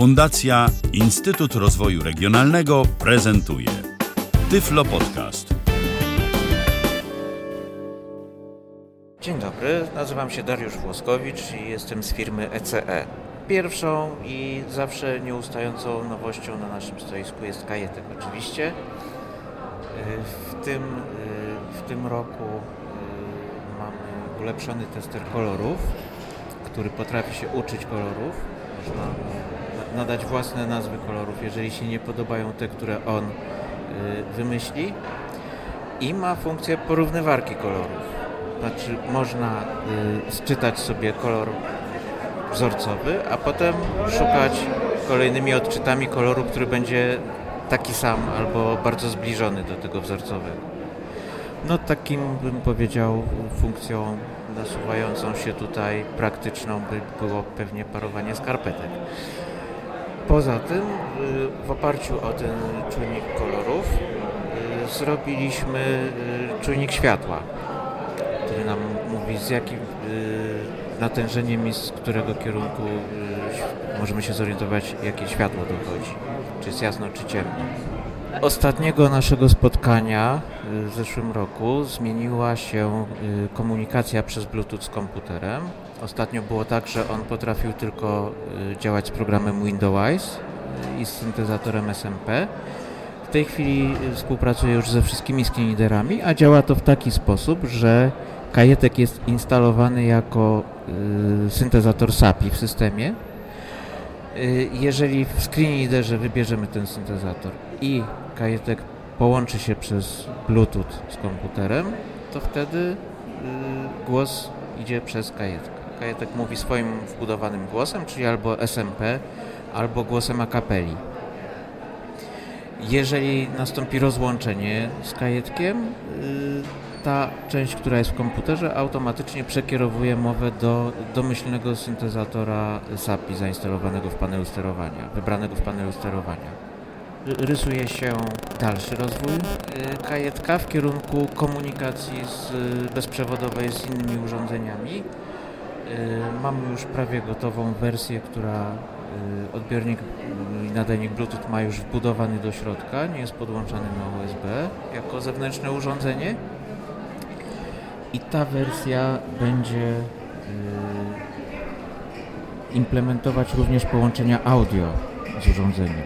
Fundacja Instytut Rozwoju Regionalnego prezentuje Tyflo Podcast. Dzień dobry, nazywam się Dariusz Włoskowicz i jestem z firmy ECE. Pierwszą i zawsze nieustającą nowością na naszym stoisku jest kajetek oczywiście. Y, W tym, y, w tym roku mamy ulepszony tester kolorów, który potrafi się uczyć kolorów. Można na- nadać własne nazwy kolorów, jeżeli się nie podobają te, które on y, wymyśli. I ma funkcję porównywarki kolorów. Znaczy można y, sczytać sobie kolor wzorcowy, a potem szukać kolejnymi odczytami koloru, który będzie taki sam albo bardzo zbliżony do tego wzorcowego. No takim bym powiedział funkcją nasuwającą się tutaj praktyczną by było pewnie parowanie skarpetek. Poza tym y, w oparciu o ten czujnik kolorów y, zrobiliśmy y, czujnik światła który nam mówi z jakim natężeniem i z którego kierunku możemy się zorientować, jakie światło dochodzi. Czy jest jasno, czy ciemno. Ostatniego naszego spotkania y, w zeszłym roku zmieniła się y, komunikacja przez Bluetooth z komputerem. Ostatnio było tak, że on potrafił tylko y, działać z programem Windows i z syntezatorem SMP. W tej chwili współpracuje już ze wszystkimi screenreaderami, a działa to w taki sposób, że kajetek jest instalowany jako syntezator SAPI w systemie. Y, jeżeli w screenreaderze wybierzemy ten syntezator i kajetek połączy się przez Bluetooth z komputerem, to wtedy y, głos idzie przez kajetkę. Kajetek mówi swoim wbudowanym głosem, czyli albo SMP, albo głosem a cappelli. Jeżeli nastąpi rozłączenie z kajetkiem, y, ta część, która jest w komputerze, automatycznie przekierowuje mowę do domyślnego syntezatora SAPI zainstalowanego w panelu sterowania, wybranego w panelu sterowania. Rysuje się dalszy rozwój y, kajetka w kierunku komunikacji z, y, bezprzewodowej z innymi urządzeniami. Y, Mamy już prawie gotową wersję, która odbiornik i nadajnik Bluetooth ma już wbudowany do środka, nie jest podłączany na USB jako zewnętrzne urządzenie. I ta wersja będzie y, implementować również połączenia audio z urządzeniem.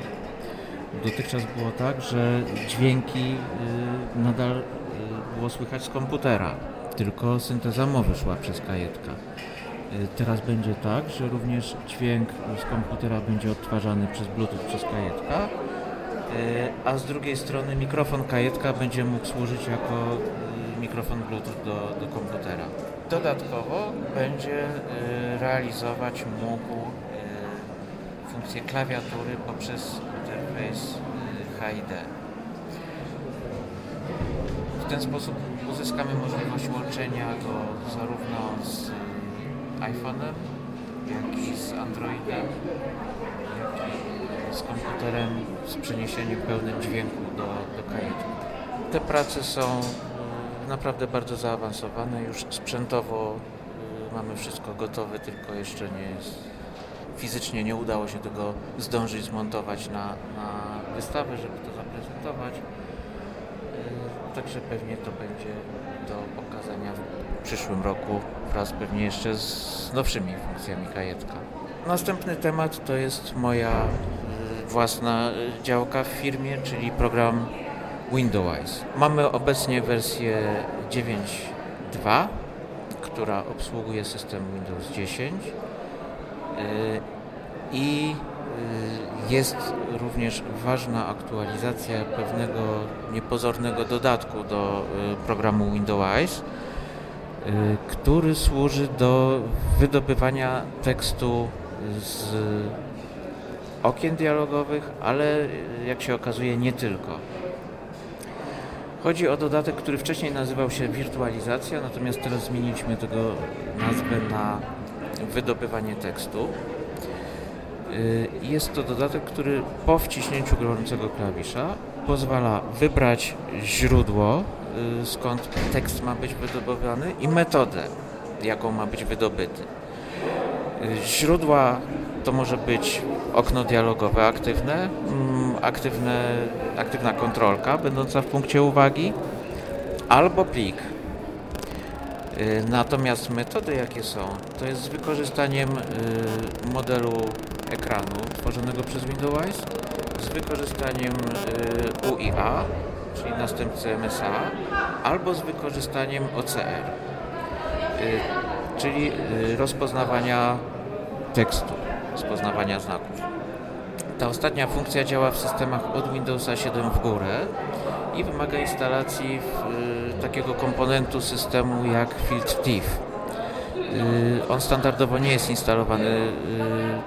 Dotychczas było tak, że dźwięki y, nadal y, było słychać z komputera, tylko synteza mowy szła przez kajetka. Teraz będzie tak, że również dźwięk z komputera będzie odtwarzany przez Bluetooth przez kajetka, a z drugiej strony mikrofon kajetka będzie mógł służyć jako mikrofon Bluetooth do, do komputera. Dodatkowo będzie y, realizować mógł y, funkcję klawiatury poprzez interfejs y, HID. W ten sposób uzyskamy możliwość łączenia go zarówno z iPhone'em, jak i z Androidem, jak i z komputerem z przeniesieniem pełnym dźwięku do, do kajetki. Te prace są naprawdę bardzo zaawansowane. Już sprzętowo y, mamy wszystko gotowe, tylko jeszcze nie jest, fizycznie nie udało się tego zdążyć zmontować na, na wystawę, żeby to zaprezentować. Y, Także pewnie to będzie do pokazania w przyszłym roku wraz pewnie jeszcze z nowszymi funkcjami kajetka. Następny temat to jest moja y, własna działka w firmie, czyli program Windows. Mamy obecnie wersję 9.2, która obsługuje system Windows 10 y, i y, jest również ważna aktualizacja pewnego niepozornego dodatku do y, programu Windows, który służy do wydobywania tekstu z okien dialogowych, ale jak się okazuje nie tylko. Chodzi o dodatek, który wcześniej nazywał się wirtualizacja, natomiast teraz zmieniliśmy tego nazwę na wydobywanie tekstu. Y, Jest to dodatek, który po wciśnięciu gorącego klawisza pozwala wybrać źródło, y, skąd tekst ma być wydobywany i metodę, jaką ma być wydobyty. Y, Źródła to może być okno dialogowe aktywne, mm, aktywne, aktywna kontrolka będąca w punkcie uwagi albo plik. Y, natomiast metody jakie są, to jest z wykorzystaniem y, modelu ekranu tworzonego przez Windows, z wykorzystaniem y, UIA, czyli następcy MSA, albo z wykorzystaniem OCR, czyli rozpoznawania tekstu, rozpoznawania znaków. Ta ostatnia funkcja działa w systemach od Windowsa 7 w górę i wymaga instalacji w, y, takiego komponentu systemu jak Field Thief. Y, on standardowo nie jest instalowany, y,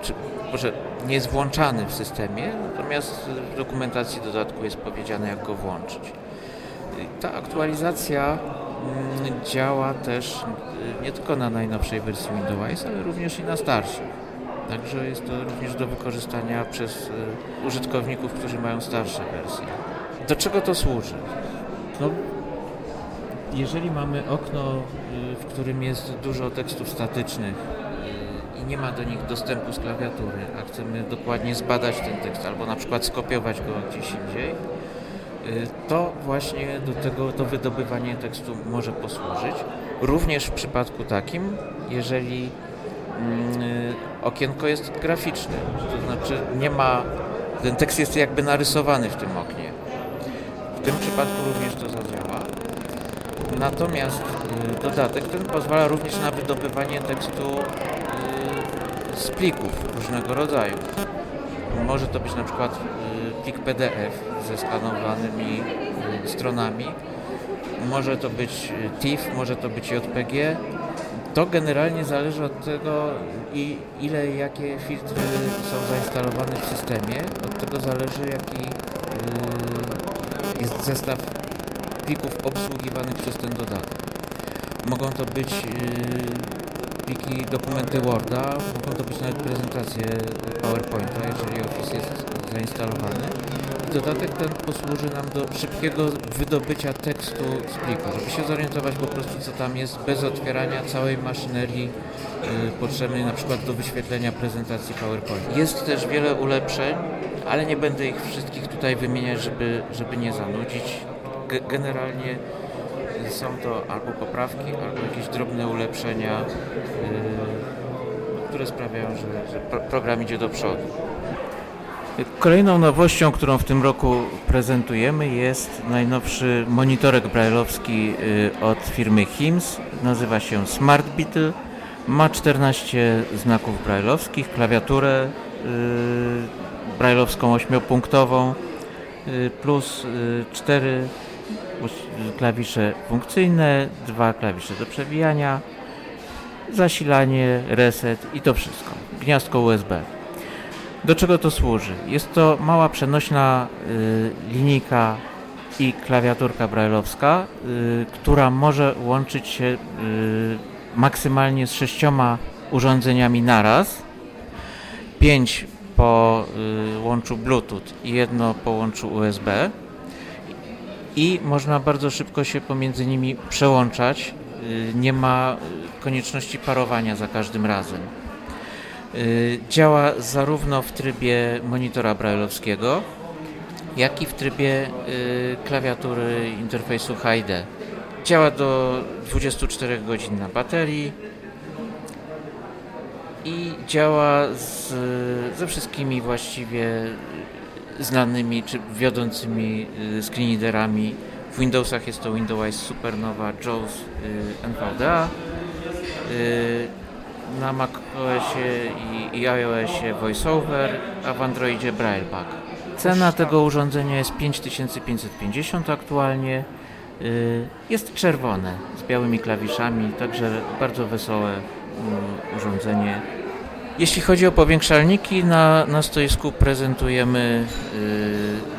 czy może nie jest włączany w systemie, natomiast w dokumentacji dodatku jest powiedziane jak go włączyć. Y, ta aktualizacja mm, działa też y, nie tylko na najnowszej wersji Windows, ale również i na starszych. Także jest to również do wykorzystania przez y, użytkowników, którzy mają starsze wersje. Do czego to służy? No, jeżeli mamy okno, y, w którym jest dużo tekstów statycznych y, i nie ma do nich dostępu z klawiatury, a chcemy dokładnie zbadać ten tekst albo na przykład skopiować go gdzieś indziej, to właśnie do tego to wydobywanie tekstu może posłużyć. Również w przypadku takim, jeżeli okienko jest graficzne, to znaczy nie ma, ten tekst jest jakby narysowany w tym oknie. W tym przypadku również to zadziała. Natomiast y, dodatek ten pozwala również na wydobywanie tekstu y, z plików różnego rodzaju. Może to być na przykład y, plik PDF ze skanowanymi stronami, może to być TIFF, może to być JPG, to generalnie zależy od tego, i ile jakie filtry są zainstalowane w systemie. Od tego zależy, jaki yy, jest zestaw plików obsługiwanych przez ten dodatek. Mogą to być yy, pliki, dokumenty Worda, mogą to być nawet prezentacje PowerPointa, jeżeli Office jest zainstalowany dodatek ten posłuży nam do szybkiego wydobycia tekstu z pliku, żeby się zorientować po prostu co tam jest bez otwierania całej maszynerii y, potrzebnej na przykład do wyświetlenia prezentacji PowerPoint. Jest też wiele ulepszeń, ale nie będę ich wszystkich tutaj wymieniać, żeby, żeby nie zanudzić. G generalnie są to albo poprawki, albo jakieś drobne ulepszenia, y, które sprawiają, że, że program idzie do przodu. Kolejną nowością, którą w tym roku prezentujemy jest najnowszy monitorek brailleowski y, od firmy HIMS. Nazywa się Smart Beetle. Ma 14 znaków brailleowskich, klawiaturę y, brailleowską ośmiopunktową y, plus 4 klawisze funkcyjne, dwa klawisze do przewijania, zasilanie, reset i to wszystko. Gniazdko USB. Do czego to służy? Jest to mała przenośna y, linijka i klawiaturka brailleowska, y, która może łączyć się y, maksymalnie z sześcioma urządzeniami naraz. Pięć po łączu Bluetooth i jedno po łączu USB. I można bardzo szybko się pomiędzy nimi przełączać. Nie ma konieczności parowania za każdym razem. Y, działa zarówno w trybie monitora brailleowskiego, jak i w trybie y, klawiatury interfejsu HD. Działa do 24 godzin na baterii i działa z, ze wszystkimi właściwie znanymi czy wiodącymi y, screenreaderami. W Windowsach jest to Windows Supernova JAWS NVDA na macOSie i, i iOSie VoiceOver, a w Androidzie Brailleback. Cena tego urządzenia jest 5550 aktualnie. Y, jest czerwone z białymi klawiszami, także bardzo wesołe mm, urządzenie. Jeśli chodzi o powiększalniki, na, na stoisku prezentujemy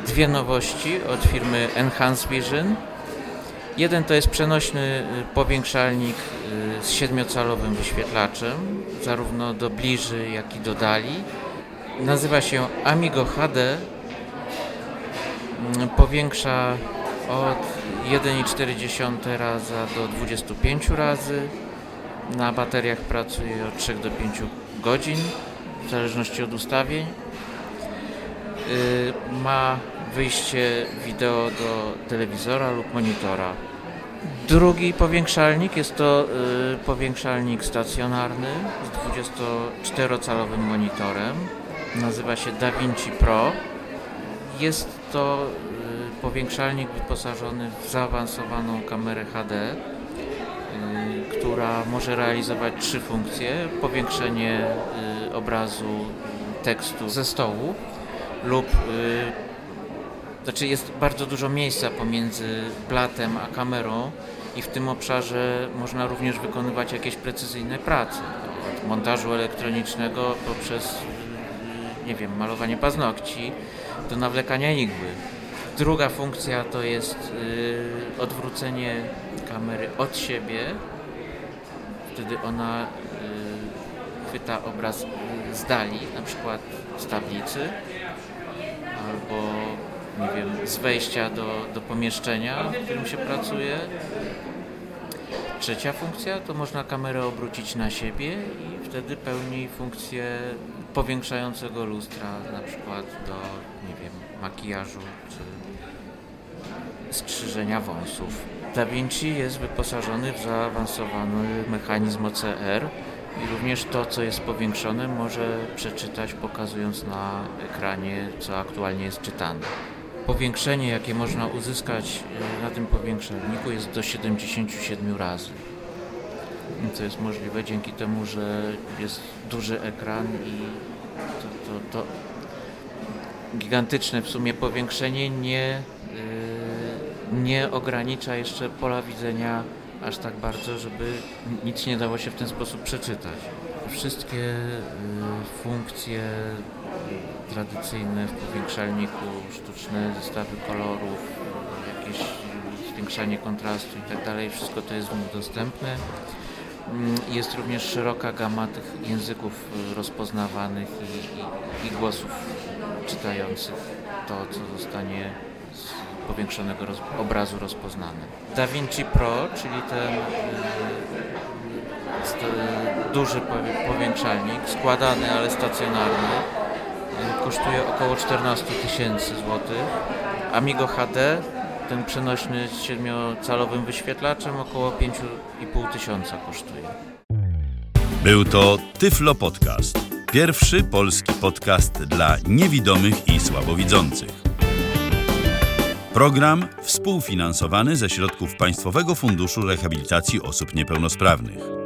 y, dwie nowości od firmy Enhance Vision. Jeden to jest przenośny y, powiększalnik z siedmiocalowym wyświetlaczem, zarówno do bliży, jak i do dali. Nazywa się Amigo HD. Mm, powiększa od 1,4 razy do 25 razy. Na bateriach pracuje od 3 do 5 godzin w zależności od ustawień. Y, ma wyjście wideo do telewizora lub monitora. Drugi powiększalnik jest to y, powiększalnik stacjonarny z 24-calowym monitorem. Nazywa się DaVinci Pro. Jest to y, powiększalnik wyposażony w zaawansowaną kamerę HD, y, która może realizować trzy funkcje: powiększenie y, obrazu, tekstu ze stołu lub znaczy jest bardzo dużo miejsca pomiędzy blatem a kamerą i w tym obszarze można również wykonywać jakieś precyzyjne prace. Od montażu elektronicznego poprzez nie wiem, malowanie paznokci do nawlekania igły. Druga funkcja to jest yy, odwrócenie kamery od siebie. Wtedy ona yy, chwyta obraz z dali, na przykład z tablicy albo nie wiem, z wejścia do, do pomieszczenia, w którym się pracuje. Trzecia funkcja to można kamerę obrócić na siebie i wtedy pełni funkcję powiększającego lustra, na przykład do, nie wiem, makijażu czy strzyżenia wąsów. Da Vinci jest wyposażony w zaawansowany mechanizm OCR i również to, co jest powiększone, może przeczytać pokazując na ekranie, co aktualnie jest czytane. Powiększenie, jakie można uzyskać e, na tym powiększalniku jest do 77 razy. Co jest możliwe dzięki temu, że jest duży ekran i to, to, to gigantyczne w sumie powiększenie nie, yy, nie ogranicza jeszcze pola widzenia aż tak bardzo, żeby nic nie dało się w ten sposób przeczytać. Wszystkie yy, funkcje tradycyjne w powiększalniku, sztuczne zestawy kolorów, jakieś zwiększanie kontrastu i tak wszystko to jest w nim dostępne. Mm, jest również szeroka gama tych języków rozpoznawanych i, i, i głosów czytających to, co zostanie z powiększonego roz, obrazu rozpoznane. DaVinci Pro, czyli ten y, duży powiększalnik, składany, ale stacjonarny, kosztuje około 14 tysięcy złotych. Amigo HD ten przenośny z 7-calowym wyświetlaczem około 5,5 tysiąca kosztuje. Był to Tyflo Podcast. Pierwszy polski podcast dla niewidomych i słabowidzących. Program współfinansowany ze środków Państwowego Funduszu Rehabilitacji Osób Niepełnosprawnych.